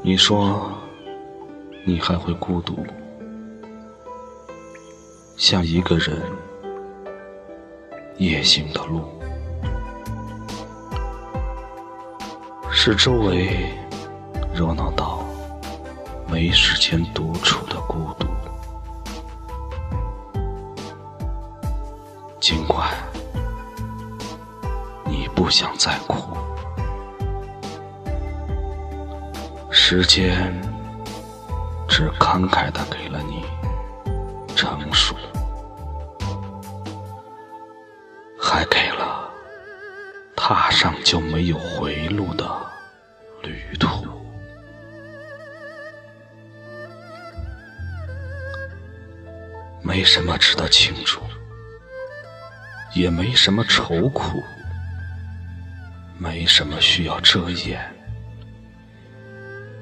你说，你还会孤独，像一个人夜行的路，是周围热闹到没时间独处的孤独。尽管你不想再哭。时间只慷慨的给了你成熟，还给了踏上就没有回路的旅途。没什么值得庆祝，也没什么愁苦，没什么需要遮掩。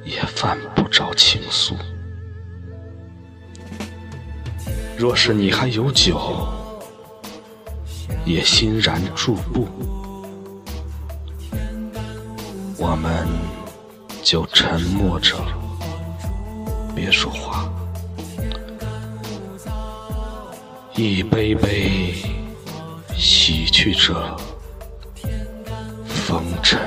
也犯不着倾诉。若是你还有酒，也欣然驻步，我们就沉默着，别说话，一杯杯洗去这风尘。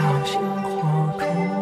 小心火烛